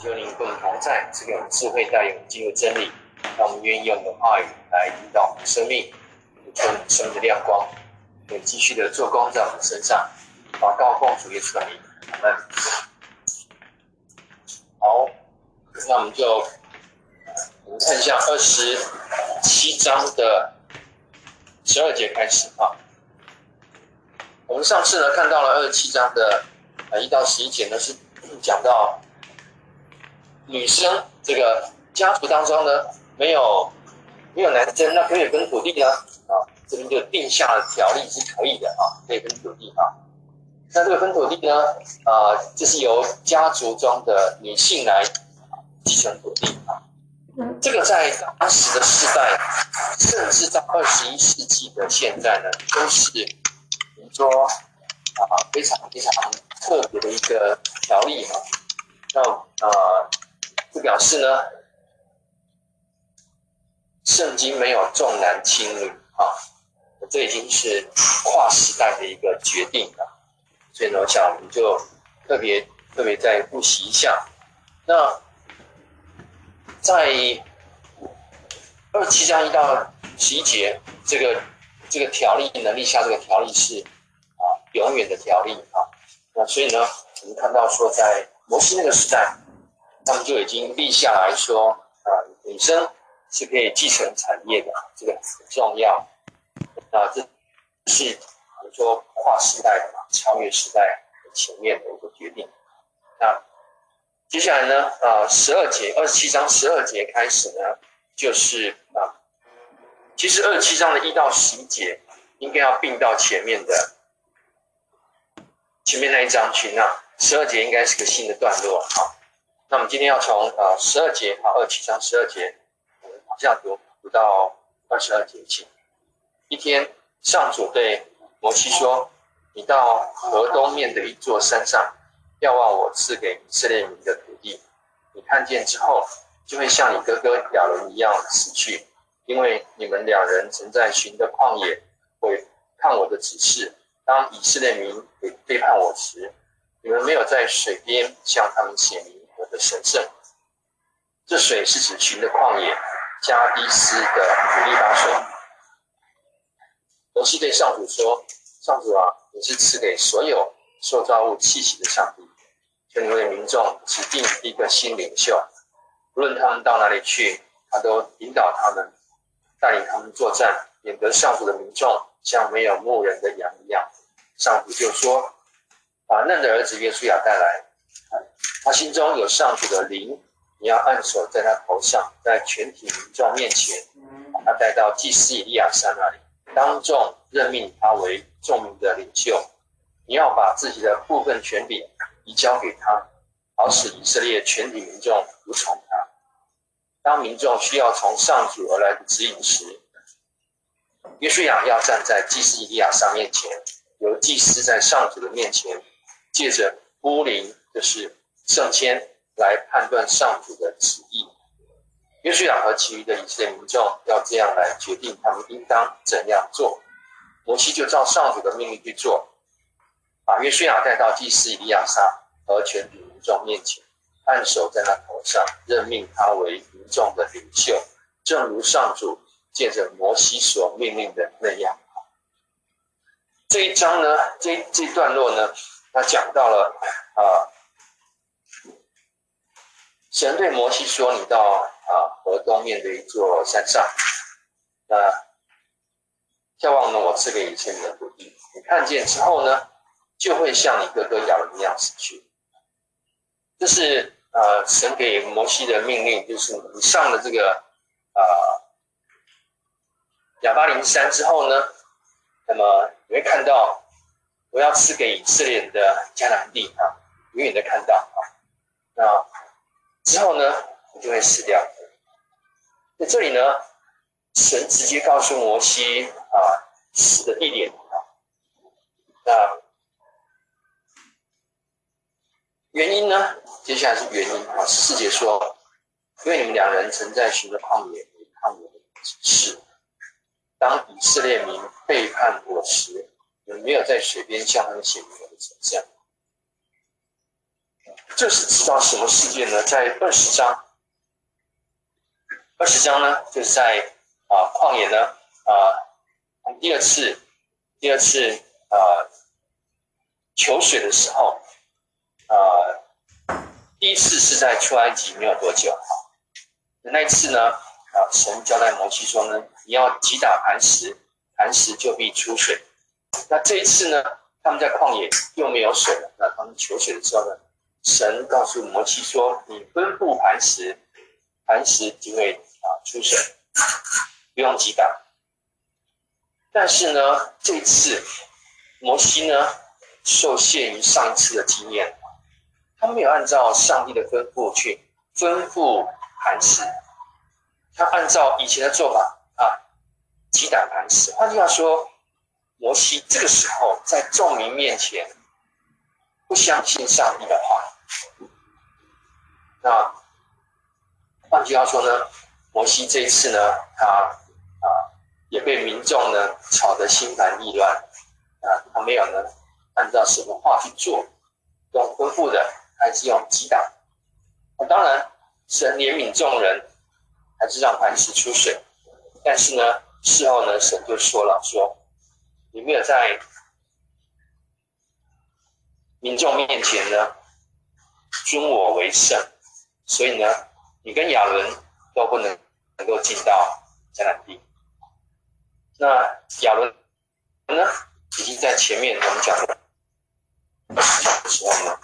求您跟我们同在，赐给我们智慧，带领我们进入真理，让我们愿意用你的话语来引导我们生命，给我们生命的亮光，可以继续的做工在我们身上。把告奉主耶稣的名，阿门。好，那我们就我们看一下二十七章的十二节开始啊。我们上次呢看到了二十七章的啊一到十一节呢，是讲到女生这个家族当中呢没有没有男生，那可以分土地呢啊，这边就定下了条例是可以的啊，可以分土地啊。那这个分土地呢啊，就是由家族中的女性来继承土地啊。这个在当时的世代，甚至到二十一世纪的现在呢，都是。说啊，非常非常特别的一个条例哈，那呃，这表示呢，圣经没有重男轻女啊，这已经是跨时代的一个决定了，所以呢，我想我们就特别特别再复习一下。那在二七章一到十一节，这个这个条例能力下，这个条例是啊。永远的条例啊，那所以呢，我们看到说，在摩西那个时代，他们就已经立下来说，啊，女生是可以继承产业的，这个很重要。那这是我们说跨时代的嘛，超越时代前面的一个决定。那接下来呢，啊，十二节二十七章十二节开始呢，就是啊，其实二十七章的一到十一节应该要并到前面的。前面那一章去，那十二节应该是个新的段落啊。那我们今天要从呃十二节啊二七章十二节，往下读读到二十二节去。一天，上主对摩西说：“你到河东面的一座山上，要望我赐给以色列民的土地。你看见之后，就会像你哥哥亚伦一样死去，因为你们两人曾在寻的旷野会看我的指示。”当以色列民背叛我时，你们没有在水边向他们显明神圣。这水是指群的旷野，加低斯的米利巴水。摩西对上主说：“上主啊，你是赐给所有受造物气息的上帝，求你为民众指定一个新领袖，无论他们到哪里去，他都引导他们，带领他们作战，免得上主的民众。”像没有牧人的羊一样，上主就说：“把嫩的儿子约书亚带来，他心中有上主的灵，你要按手在他头上，在全体民众面前，把他带到祭司以利亚山那里，当众任命他为众民的领袖。你要把自己的部分权柄移交给他，好使以色列全体民众服从他。当民众需要从上主而来的指引时。”约书亚要站在祭司以利亚山面前，由祭司在上主的面前，借着乌灵，就是圣签，来判断上主的旨意。约书亚和其余的以色列民众要这样来决定他们应当怎样做。摩西就照上主的命令去做，把约书亚带到祭司以利亚撒和全体民众面前，按手在他头上，任命他为民众的领袖，正如上主。借着摩西所命令的那样，这一章呢，这这段落呢，他讲到了啊，神对摩西说：“你到啊河东面的一座山上，那眺望呢，我赐给以色列的土地，你看见之后呢，就会像你哥哥亚伦一样死去。”这是啊，神给摩西的命令，就是你上了这个啊。亚巴琳山之后呢，那么你会看到我要赐给以色列人的迦南地啊，远远的看到啊，那之后呢，你就会死掉。在这里呢，神直接告诉摩西啊，死的地点啊，那原因呢？接下来是原因啊，十四节说，因为你们两人曾在寻的旷野违抗我的指示。当以色列民背叛我时，你们没有在水边向他们显明我的神圣？这是知道什么事件呢？在二十章，二十章呢，就是在啊旷野呢啊第二次第二次啊求水的时候啊，第一次是在出埃及没有多久，那一次呢啊神交代摩西说呢，你要击打磐石，磐石就必出水。那这一次呢，他们在旷野又没有水了，那他们求水的时候呢？神告诉摩西说：“你吩咐磐石，磐石就会啊出水，不用击打。但是呢，这次摩西呢受限于上次的经验，他没有按照上帝的吩咐去吩咐磐石，他按照以前的做法啊击打磐石。换句话说，摩西这个时候在众民面前不相信上帝的话。”那换句话说呢，摩西这一次呢，他啊也被民众呢吵得心烦意乱啊，他没有呢按照什么话去做，用吩咐的还是用击打。那当然，神怜悯众人，还是让磐石出水。但是呢，事后呢，神就说了说，你没有在民众面前呢。尊我为圣，所以呢，你跟亚伦都不能能够进到迦南地。那亚伦呢，已经在前面我们讲的时候呢，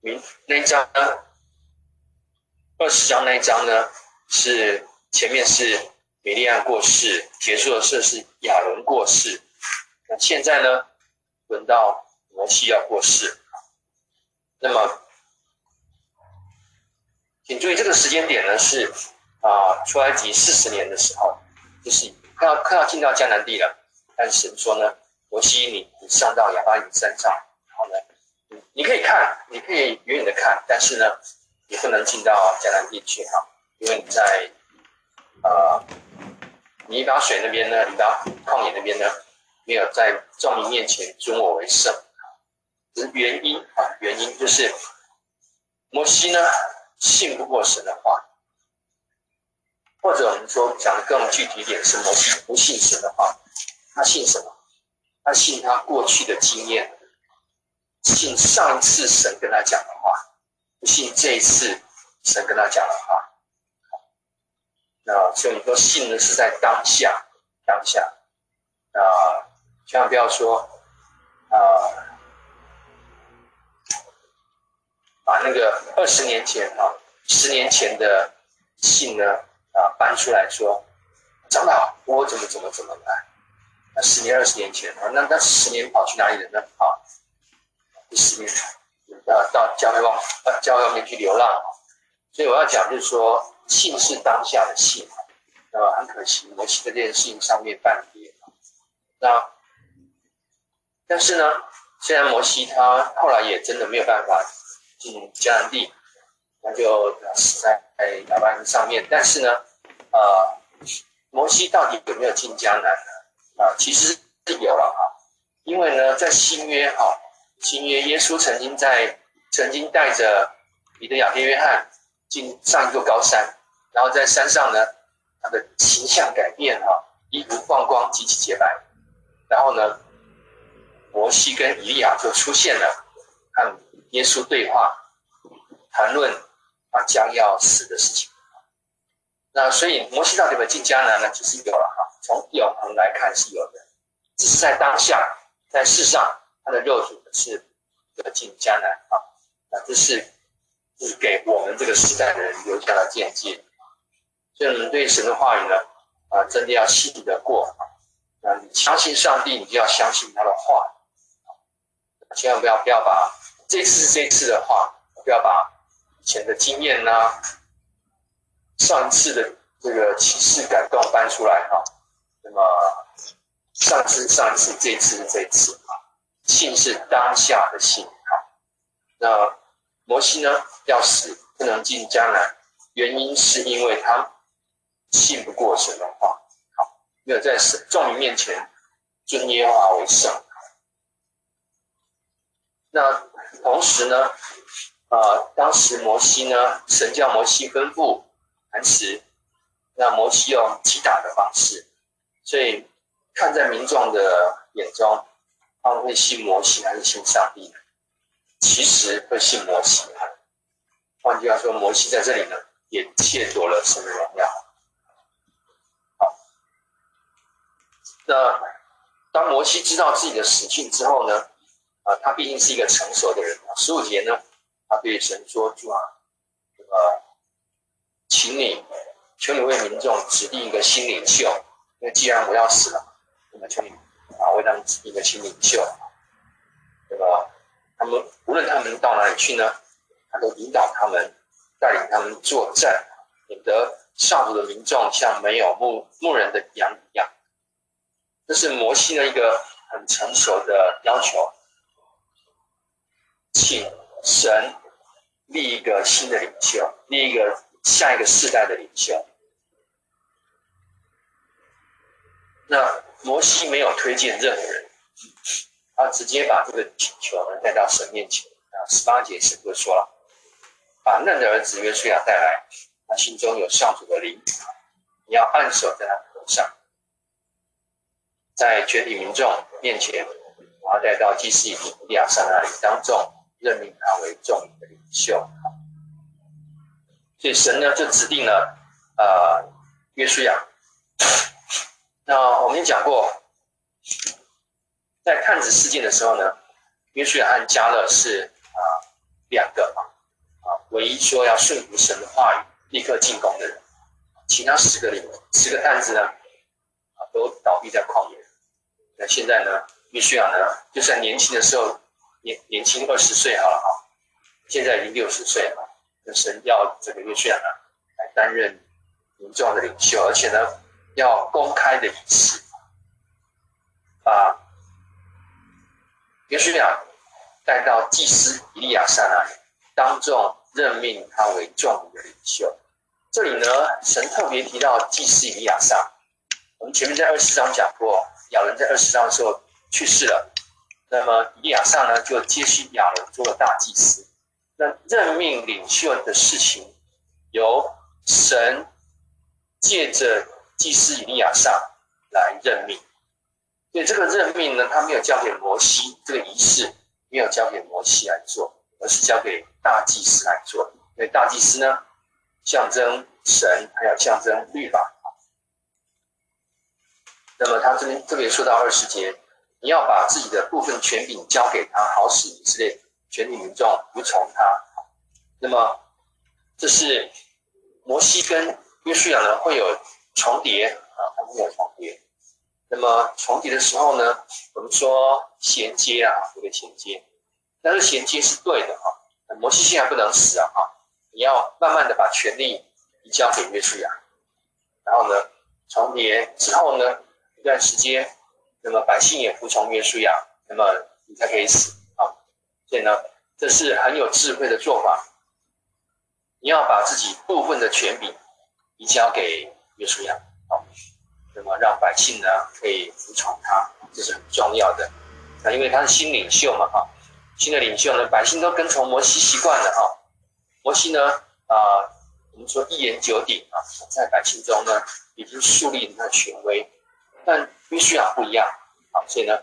明那一章呢，二十章那一章呢，是前面是米利亚过世，结束的是是亚伦过世。那现在呢，轮到摩西要过世。那么，请注意这个时间点呢，是啊，出埃及四十年的时候，就是快要快要进到迦南地了。但是说呢，摩西你你上到亚巴莲山上，然后呢，你你可以看，你可以远远的看，但是呢，你不能进到迦南地去哈，因为你在啊，尼巴水那边呢，尼巴旷野那边呢，没有在众民面前尊我为圣。原因啊，原因就是摩西呢信不过神的话，或者我们说讲的更具体一点，是摩西不信神的话。他信什么？他信他过去的经验，信上次神跟他讲的话，不信这一次神跟他讲的话。那所以你说信的是在当下，当下啊，千万不要说啊。把那个二十年前啊，十年前的信呢啊搬出来说，长老，我怎么怎么怎么来？那十年二十年前啊，那那十年跑去哪里了呢？啊，十年啊到教会外教会外面去流浪。所以我要讲就是说，信是当下的信，啊，很可惜，摩西在这件事情上面半跌。那但是呢，虽然摩西他后来也真的没有办法。进迦南地，那就死在亚巴郎上面。但是呢，呃，摩西到底有没有进迦南呢？啊，其实是有了啊，因为呢，在新约哈，新约耶稣曾经在曾经带着彼得、雅各、约翰进上一座高山，然后在山上呢，他的形象改变哈，衣服放光，极其洁白。然后呢，摩西跟以利亚就出现了，看。耶稣对话，谈论他将要死的事情。那所以摩西到底有没有进迦南呢？其实有了哈，从永恒来看是有的，只是在当下，在世上他的肉体是得进迦南啊。那这是就是给我们这个时代的人留下了见解。所以我们对神的话语呢，啊，真的要信得过啊。那你相信上帝，你就要相信他的话，千万不要不要把。这次这次的话，不要把以前的经验呢、上一次的这个启示感动搬出来哈。那么上次上一次，这次是这次啊，信是当下的信哈。那摩西呢要死不能进迦南，原因是因为他信不过神的话，好，没有在神众民面前尊耶和华为圣。那同时呢，呃，当时摩西呢，神叫摩西吩咐磐石，那摩西用击打的方式，所以看在民众的眼中，他们会信摩西还是信上帝？其实会信摩西。换句话说，摩西在这里呢，也窃夺了神的荣耀。好，那当摩西知道自己的死讯之后呢，啊，他毕竟是一个成熟的人。十五节呢，他对神说：“主啊，这个，请你，求你为民众指定一个新领袖，因为既然我要死了，那么求你啊，为他们指定一个新领袖。那么他们无论他们到哪里去呢，他都引导他们，带领他们作战，免得上主的民众像没有牧牧人的羊一样。这是摩西的一个很成熟的要求。”请神立一个新的领袖，立一个下一个世代的领袖。那摩西没有推荐任何人，他直接把这个请求呢带到神面前。啊，十八节神就说了，把嫩的儿子约书亚带来，他心中有上主的灵，你要按手在他头上，在全体民众面前，把他带到祭司以利亚撒那里当众。任命他为众民的领袖，所以神呢就指定了呃约书亚。那我们也讲过，在探子事件的时候呢，约书亚和加勒是啊、呃、两个啊啊唯一说要顺服神的话语、立刻进攻的人，其他十个里面十个探子呢啊都倒闭在旷野。那现在呢，约书亚呢就在年轻的时候。年年轻二十岁好了哈，现在已经六十岁了。神要这个约书亚来担任民众的领袖，而且呢要公开的仪式，把约书亚带到祭司以利亚撒那里，当众任命他为众的领袖。这里呢，神特别提到祭司以利亚撒。我们前面在二十章讲过，亚伦在二十章的时候去世了。那么以利亚上呢，就接续亚伦做了大祭司。那任命领袖的事情，由神借着祭司以利亚上来任命。所以这个任命呢，他没有交给摩西，这个仪式没有交给摩西来做，而是交给大祭司来做。因为大祭司呢，象征神，还有象征律法。那么他这边特别说到二十节。你要把自己的部分权柄交给他，好使以色列全体民众服从他。那么，这是摩西跟约书亚呢会有重叠啊，他们有重叠。那么重叠的时候呢，我们说衔接啊，这个衔接，但是衔接是对的哈。摩西现在不能死啊，你要慢慢的把权力移交给约书亚，然后呢，重叠之后呢，一段时间。那么百姓也服从约书亚，那么你才可以死啊！所以呢，这是很有智慧的做法。你要把自己部分的权柄移交给约书亚，啊，那么让百姓呢可以服从他，这是很重要的。那因为他是新领袖嘛，哈，新的领袖呢，百姓都跟从摩西习惯了哈。摩西呢，啊，我们说一言九鼎啊，在百姓中呢已经树立了他的权威。但约书亚不一样，好，所以呢，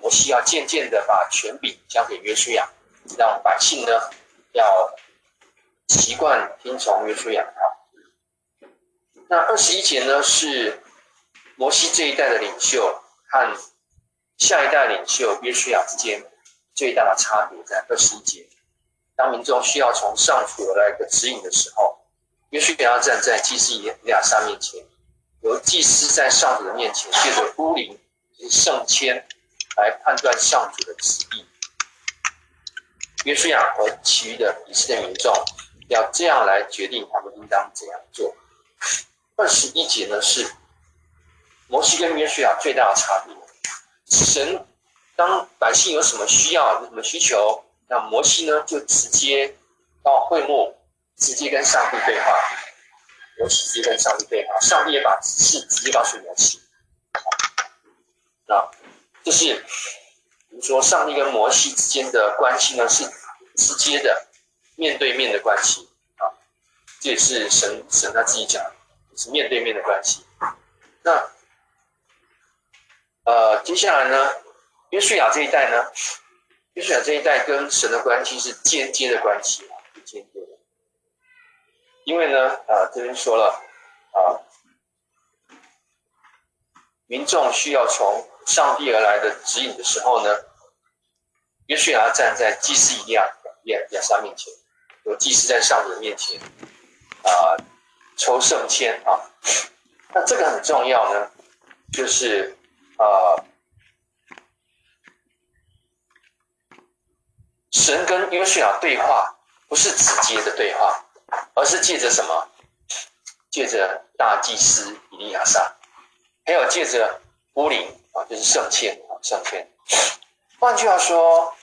摩西要渐渐的把权柄交给约书亚，让百姓呢要习惯听从约书亚。那二十一节呢是摩西这一代的领袖和下一代领袖约书亚之间最大的差别，在二十一节，当民众需要从上主而来的指引的时候，约书亚站在基斯以利亚撒面前。由祭司在上主的面前借着乌灵圣签来判断上主的旨意。约书亚和其余的以色列民众要这样来决定他们应当怎样做。二十一节呢是摩西跟约书亚最大的差别。神当百姓有什么需要、有什么需求，那摩西呢就直接到会幕，直接跟上帝对话。摩西直接跟上帝对话，上帝也把指示直接告诉摩西。那就是就是说上帝跟摩西之间的关系呢，是直接的面对面的关系啊，这也是神神他自己讲，是面对面的关系。那呃，接下来呢，约书亚这一代呢，约书亚这一代跟神的关系是间接的关系啊，因为呢，啊，这边说了啊。民众需要从上帝而来的指引的时候呢，约瑟亚站在祭司以利亚亚亚撒面前，有祭司在上帝的面前啊、抽圣签啊。那这个很重要呢，就是啊、神跟约书亚对话不是直接的对话，而是借着什么？借着大祭司以利亚撒。还有借着乌灵啊，就是圣签啊，圣签。换句话说，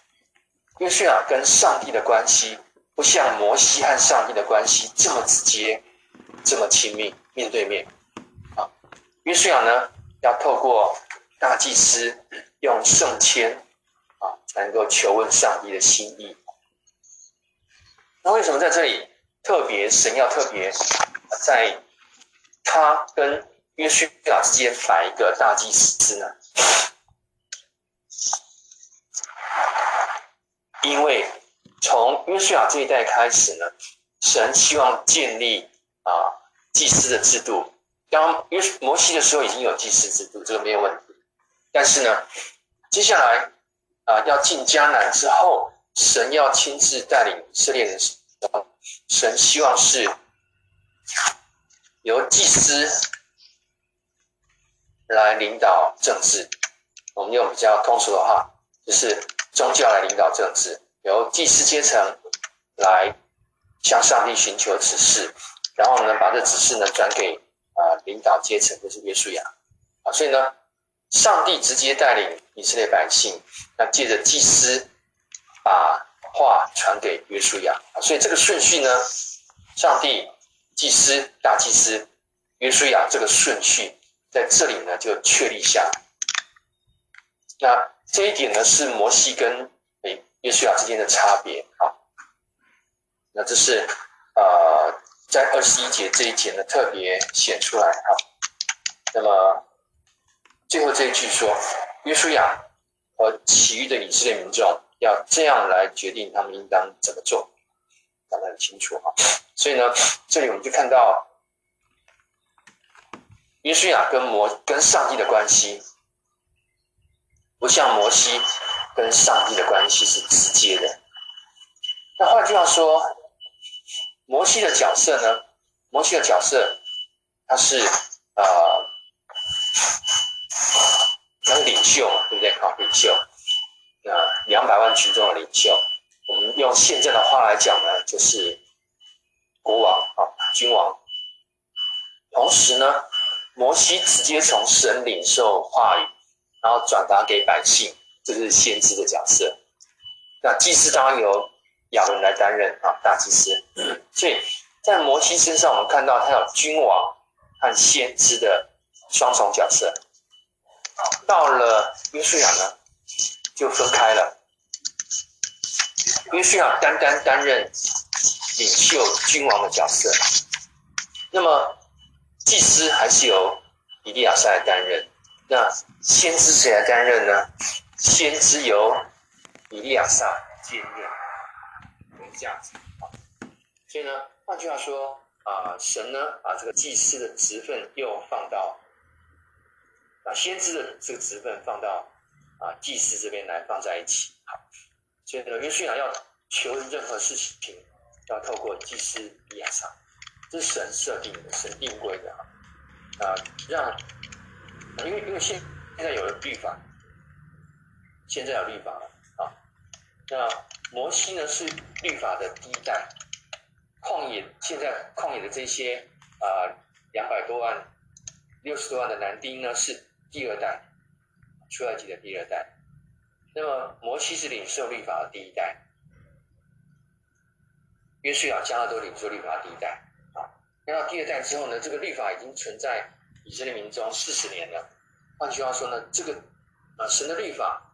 约书亚跟上帝的关系不像摩西和上帝的关系这么直接，这么亲密，面对面啊。约书亚呢，要透过大祭司用圣签啊，才能够求问上帝的心意。那为什么在这里特别神要特别在他跟约书亚之间摆一个大祭司呢？因为从约书亚这一代开始呢，神希望建立啊祭司的制度。当约摩西的时候已经有祭司制度，这个没有问题。但是呢，接下来啊要进迦南之后，神要亲自带领以色列人，神希望是由祭司。来领导政治，我们用比较通俗的话，就是宗教来领导政治，由祭司阶层来向上帝寻求指示，然后呢，把这指示呢转给啊、领导阶层，就是约书亚啊，所以呢，上帝直接带领以色列百姓，那借着祭司把话传给约书亚，所以这个顺序呢，上帝、祭司、大祭司、约书亚这个顺序。在这里呢，就确立下。那这一点呢，是摩西跟诶约书亚之间的差别啊。那这是呃，在二十一节这一节呢，特别显出来啊。那么最后这一句说，约书亚和其余的以色列民众要这样来决定他们应当怎么做，讲得很清楚啊。所以呢，这里我们就看到。约书亚跟摩跟上帝的关系，不像摩西跟上帝的关系是直接的。那换句话说，摩西的角色呢？摩西的角色，他是啊，他、呃、领袖嘛，对不对？好，领袖，那两百万群众的领袖，我们用现在的话来讲呢，就是国王啊，君王。同时呢。摩西直接从神领受话语，然后转达给百姓，这是先知的角色。那祭司当然由亚伦来担任啊，大祭司。所以在摩西身上，我们看到他有君王和先知的双重角色。到了约书亚呢，就分开了。约书亚单单担任领袖君王的角色，那么。祭司还是由以利亚撒来担任，那先知谁来担任呢？先知由以利亚撒接任，这样子。所以呢，换句话说啊，神呢把这个祭司的职分又放到，把先知的这个职分放到啊祭司这边来放在一起。好，所以呢，约书亚要求任何事情，要透过祭司以利亚撒。这是神设定的，神定规的啊，啊，让，因为因为现现在有了律法，现在有律法了啊，那摩西呢是律法的第一代，旷野现在旷野的这些啊两百多万、六十多万的男丁呢是第二代，出埃及的第二代，那么摩西是领受律法的第一代，约书亚将来都领受律法的第一代啊。来到第二代之后呢，这个律法已经存在以色列民中四十年了。换句话说呢，这个啊神的律法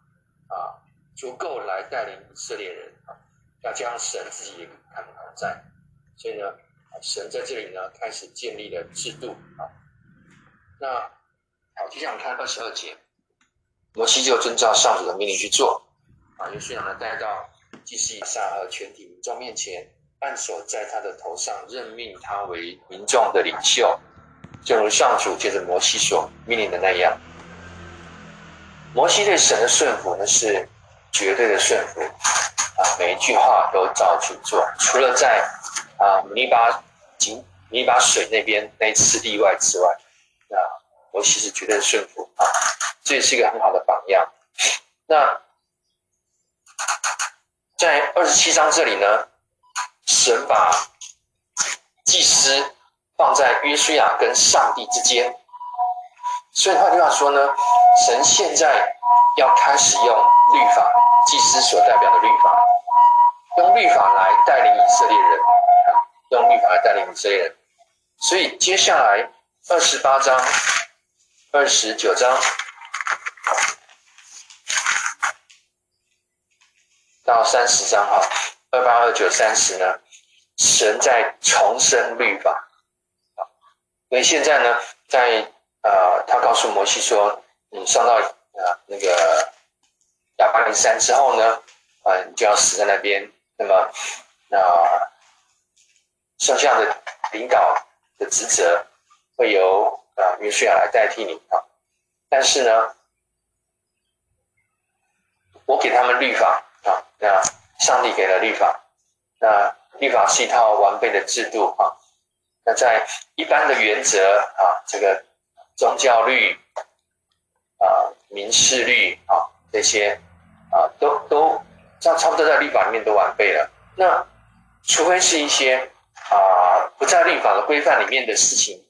啊足够来带领以色列人啊，要将神自己也看同在，所以呢，神在这里呢开始建立了制度啊。那好，接下来我们看二十二节，摩西就遵照上主的命令去做啊，约书亚呢带到祭司以利亚撒和全体民众面前，按手在他的头上，任命他为民众的领袖，正如上主借着摩西所命令的那样。摩西对神的顺服呢，是绝对的顺服啊，每一句话都照去做，除了在啊米利巴井米利巴水那边那一次例外之外，那摩西是绝对的顺服啊，这也是一个很好的榜样。那在二十七章这里呢，神把祭司放在约书亚跟上帝之间。所以换句话说呢，神现在要开始用律法，祭司所代表的律法，用律法来带领以色列人，用律法来带领以色列人。所以接下来二十八章、二十九章到三十章哈，二八、二九、三十呢，神在重生律法啊。所以现在呢，在呃，他告诉摩西说：“你上到啊、那个亚巴琳山之后呢，啊、你就要死在那边。那么，那、剩下的领导的职责会由啊约书亚来代替你啊。但是呢，我给他们律法啊，那上帝给了律法，那律法是一套完备的制度啊。那在一般的原则啊，这个。”宗教律啊、民事律啊，这些啊，都都差差不多在律法里面都完备了。那除非是一些啊不在律法的规范里面的事情，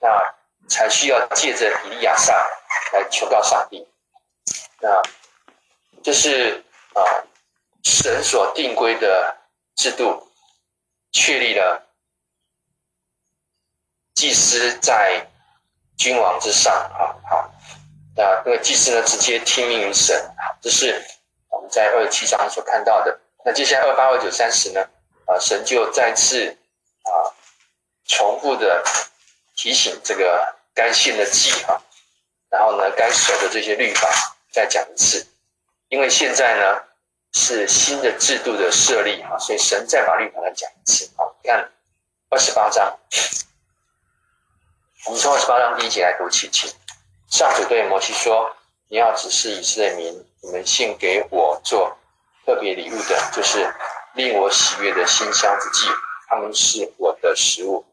那才需要借着以利亚撒来求告上帝。那这是啊神所定规的制度，确立了祭司在。君王之上，啊，好，那那个祭司呢，直接听命于神，这是我们在二十七章所看到的。那接下来二八、二九、三十呢，啊，神就再次啊，重复的提醒这个该信的祭啊，然后呢，该守的这些律法再讲一次，因为现在呢是新的制度的设立啊，所以神再把律法再讲一次。好，看二十八章。我们从二十八章第一节来读起，请上主对摩西说：“你要指示以色列民，你们献给我做特别礼物的，就是令我喜悦的新香之祭，他们是我的食物。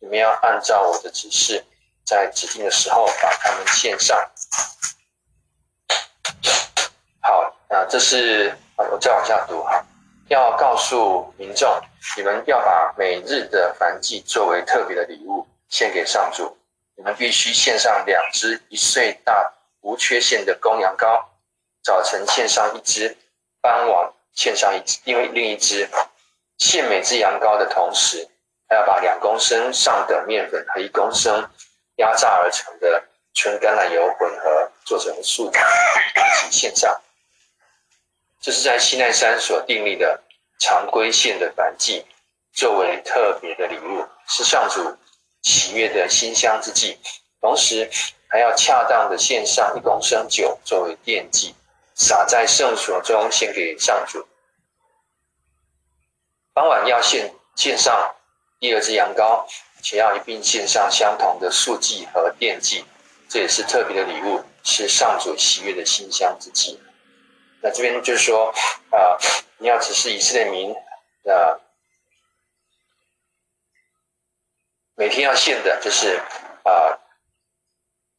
你们要按照我的指示，在指定的时候把他们献上。”好，那这是我再往下读哈，要告诉民众，你们要把每日的燔祭作为特别的礼物。献给上主，你们必须献上两只一岁大无缺陷的公羊羔，早晨献上一只，傍晚献上一只，因为另一只。献每只羊羔的同时，还要把两公升上等面粉和一公升压榨而成的纯橄榄油混合，做成素饼一起献上。这是在西奈山所订立的常规献的燔祭，作为特别的礼物，是上主。喜悦的馨香之祭，同时还要恰当的献上一公升酒作为奠祭，洒在圣所中献给上主。傍晚要献献上第二只羊羔，且要一并献上相同的素祭和奠祭，这也是特别的礼物，是上主喜悦的馨香之祭。那这边就是说啊、你要指示以色列民啊。呃每天要献的就是啊、呃，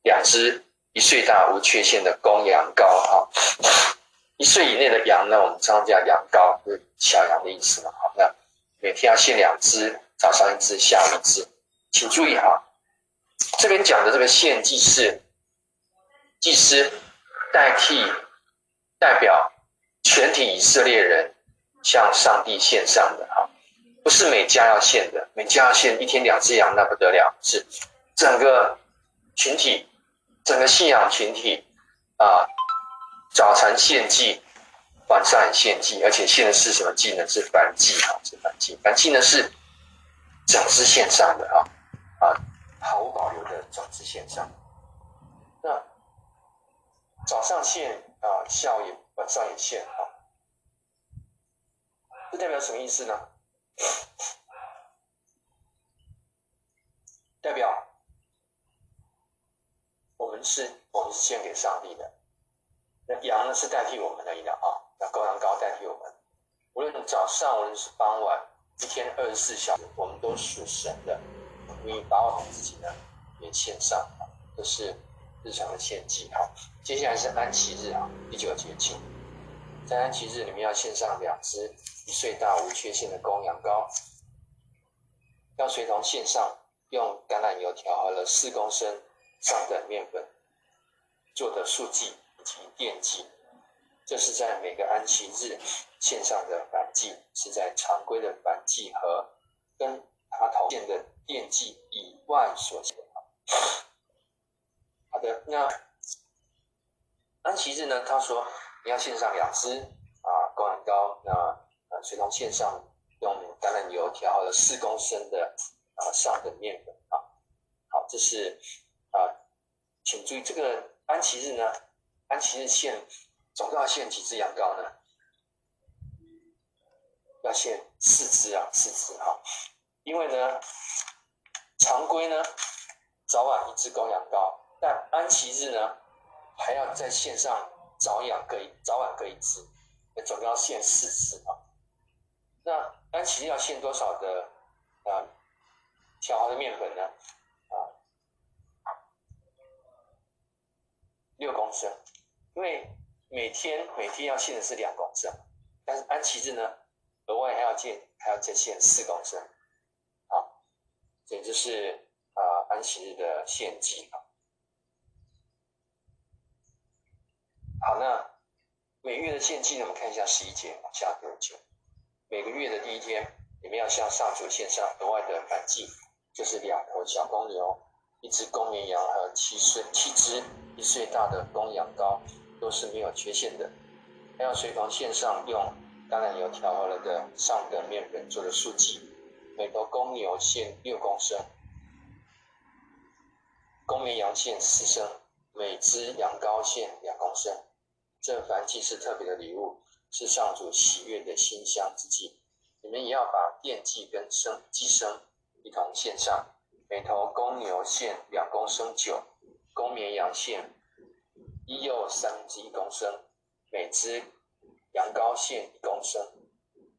两只一岁大无缺陷的公羊羔哈。一岁以内的羊呢，我们常常叫羊羔，就是小羊的意思嘛。好，那每天要献两只，早上一只，下午一只。请注意哈，这边讲的这个献祭是祭司代替代表全体以色列人向上帝献上的哈。不是每家要献的，每家要献一天两只羊，那不得了。是整个群体，整个信仰群体啊，早晨献祭，晚上献祭，而且献的是什么祭呢？是燔祭啊，是燔祭。燔祭呢是整只献上的啊啊，毫无保留的整只献上。那早上献啊，下午也晚上也献啊，这代表什么意思呢？代表我们是，我们是献给上帝的。那羊呢是代替我们的一样啊，那羔羊羔代替我们。无论早上，无论是傍晚，一天二十四小时，我们都属神的。你把我们自己呢也献上，这是日常的献祭。好，接下来是安息日啊，第九节庆。在安息日里面要献上两只一岁大无缺陷的公羊羔，要随同献上用橄榄油调和了四公升上等面粉做的素祭。及奠祭，这是在每个安息日献上的燔祭，是在常规的燔祭和跟他头献的奠祭以外所献的。好的，那安息日呢？他说你要献上两只啊公羊羔，那啊随同献上用橄榄油调好了四公升的啊上等面粉啊。好，这是啊，请注意这个安琪日呢。安琪日献，总共要献几只羊羔呢？要献四只啊，四只哈。因为呢，常规呢，早晚一只公羊羔，但安琪日呢，还要在线上早养各一，早晚各一只，那总要献四只啊。那安琪要献多少的啊调好的面粉呢？啊，六公升。因为每天每天要献的是两公升，但是安琪日呢，额外还要献还要再献四公升，啊，这就是啊安琪日的献祭啊。好，那每月的献祭呢，我们看一下十一节往下第二节，每个月的第一天，你们要向上主献上额外的燔祭，就是两头小公牛，一只公绵羊和七岁七只一岁大的公羊羔。都是没有缺陷的，还要随同献上用橄榄油调和了的上等面粉做的素祭，每头公牛献六公升，公绵羊献四升，每只羊羔献两公升。这燔祭是特别的礼物，是上主喜悦的馨香之祭。你们也要把奠祭跟生祭牲一同献上，每头公牛献两公升酒，公绵羊献。一又三分之一公升，每只羊羔献一公升。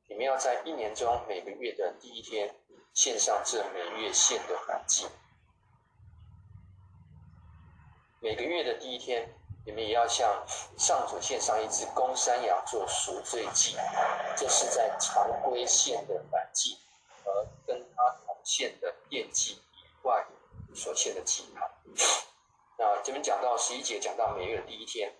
你们要在一年中每个月的第一天献上这每月献的燔祭。每个月的第一天，你们也要向上主献上一只公山羊做赎罪祭。这是在常规献的燔祭和跟他同献的奠祭以外所献的祭哈。那这边讲到十一节，讲到每月的第一天，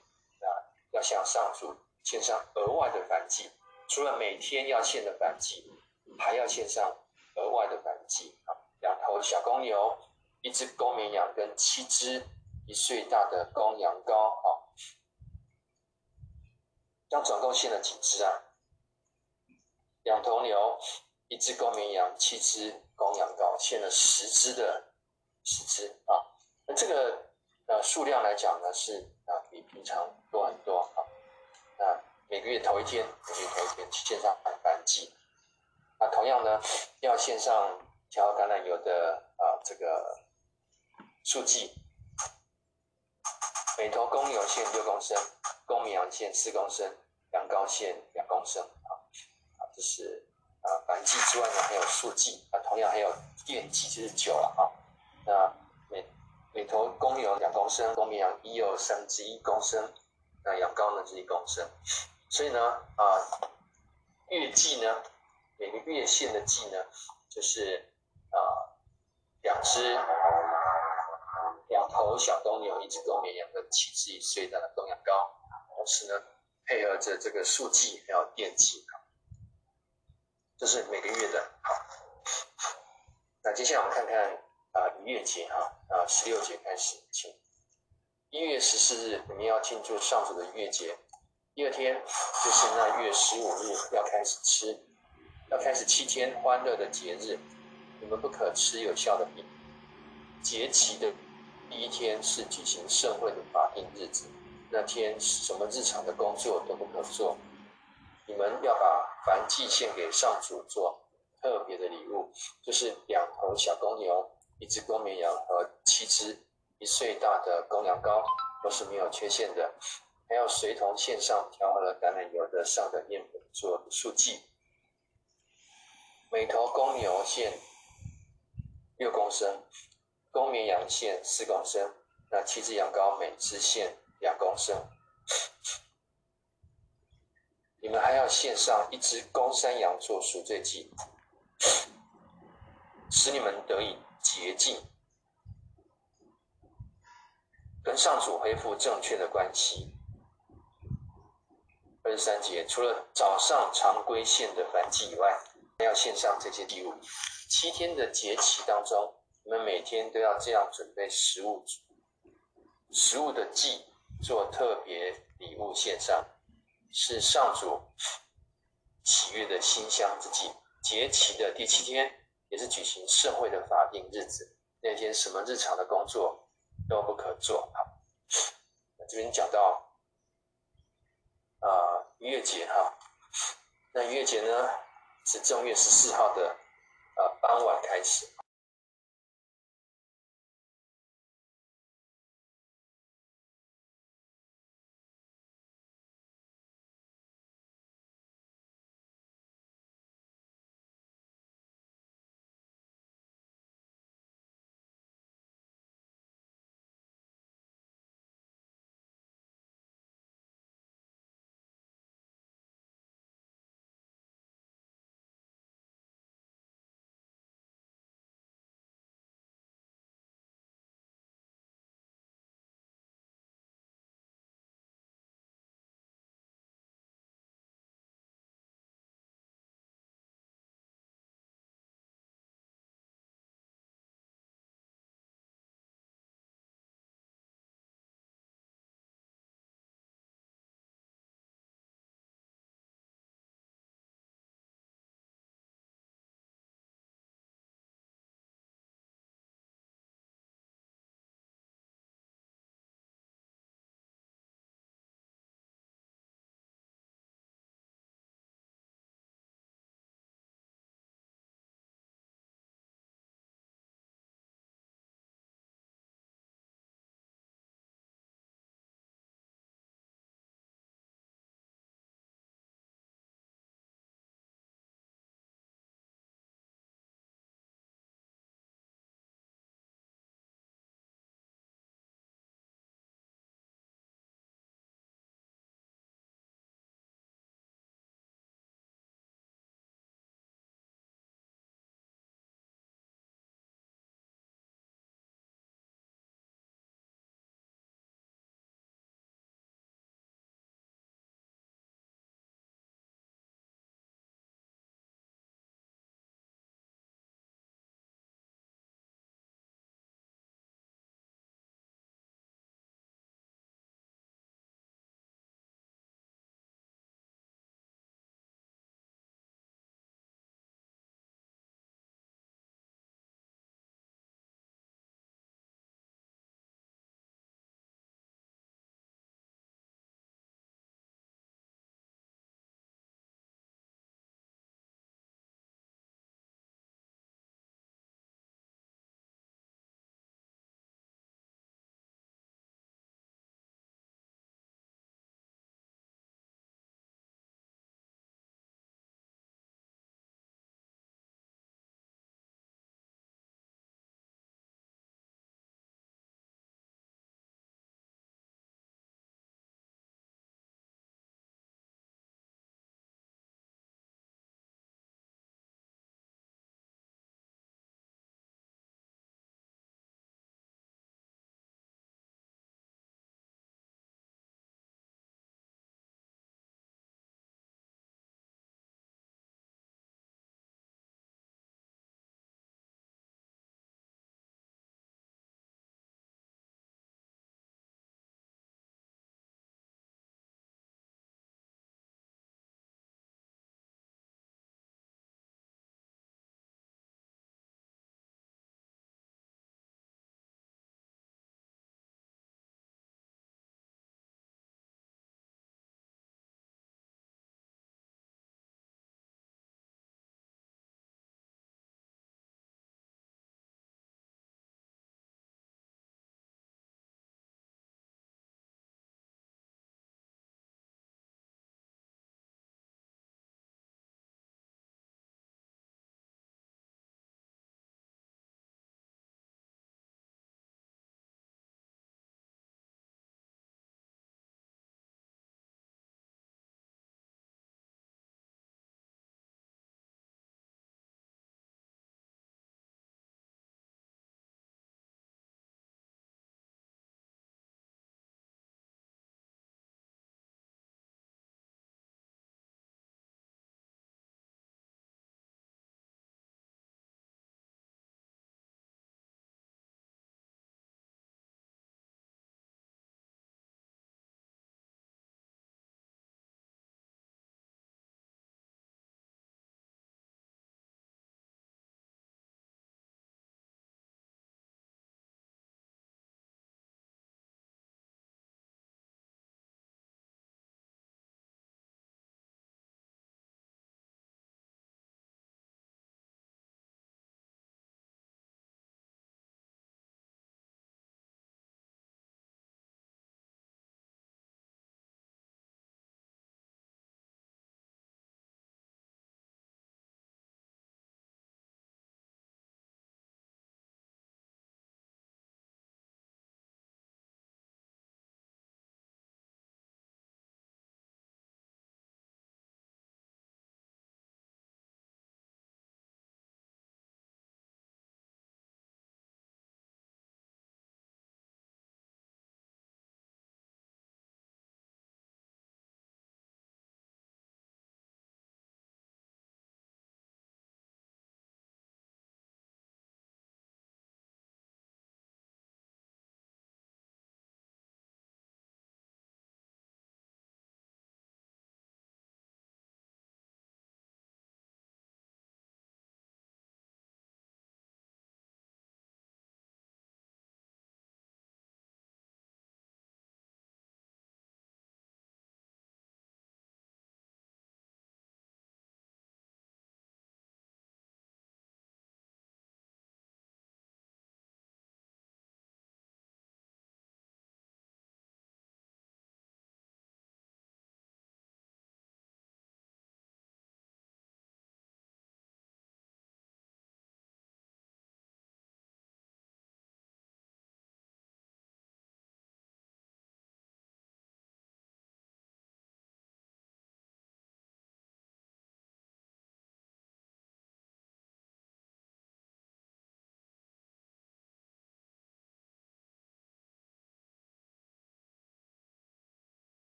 啊，要向上主献上额外的燔祭，除了每天要献的燔祭，还要献上额外的燔祭啊，两头小公牛，一只公绵羊跟七只一岁大的公羊羔啊，这样总共献了几只啊？两头牛，一只公绵羊，七只公羊羔，献了十只的十只啊，那这个。呃数量来讲呢，是啊比平常多很多啊。那每个月头一天，每个月头一天献上燔祭。啊，同样呢，要献上调橄榄油的啊这个素祭。每头公牛献六公升，公绵羊献四公升，羊羔献两公升啊。啊，这是啊燔祭之外呢，还有素祭啊，同样还有奠祭就是酒了啊。那每每头公牛两公升，公绵羊一又三至一公升，那羊羔呢是一公升，所以呢啊，月祭呢，每个月献的祭呢，就是啊两只两头小公牛，一只公绵羊跟七只一岁的公羊羔，同时呢配合着这个素祭还有奠祭，这是每个月的。好，那接下来我们看看。啊，逾越节哈啊，十六节开始，请一月十四日，你们要庆祝上主的逾越节，第二天就是那月十五日要开始吃，要开始七天欢乐的节日，你们不可吃有效的饼。节期的第一天是举行盛会的法定日子，那天什么日常的工作都不可做。你们要把燔祭献给上主做特别的礼物，就是两头小公牛、一只公绵羊和七只一岁大的公羊羔，都是没有缺陷的。还要随同献上调和了橄榄油的上等面粉做素祭。每头公牛献六公升。公绵羊线四公升，那七只羊羔每只献两公升。你们还要献上一只公山羊做赎罪祭，使你们得以洁净，跟上主恢复正确的关系。二十三节，除了早上常规献的燔祭以外，还要献上这些祭物。七天的节期当中。你们每天都要这样准备食物，食物的祭做特别礼物献上，是上主喜悦的馨香之祭。节期的第七天也是举行盛会的法定日子，那天什么日常的工作都不可做。好，那这边讲到啊，逾越节哈，那月节呢是正月十四号的啊傍晚开始。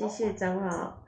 谢谢长老。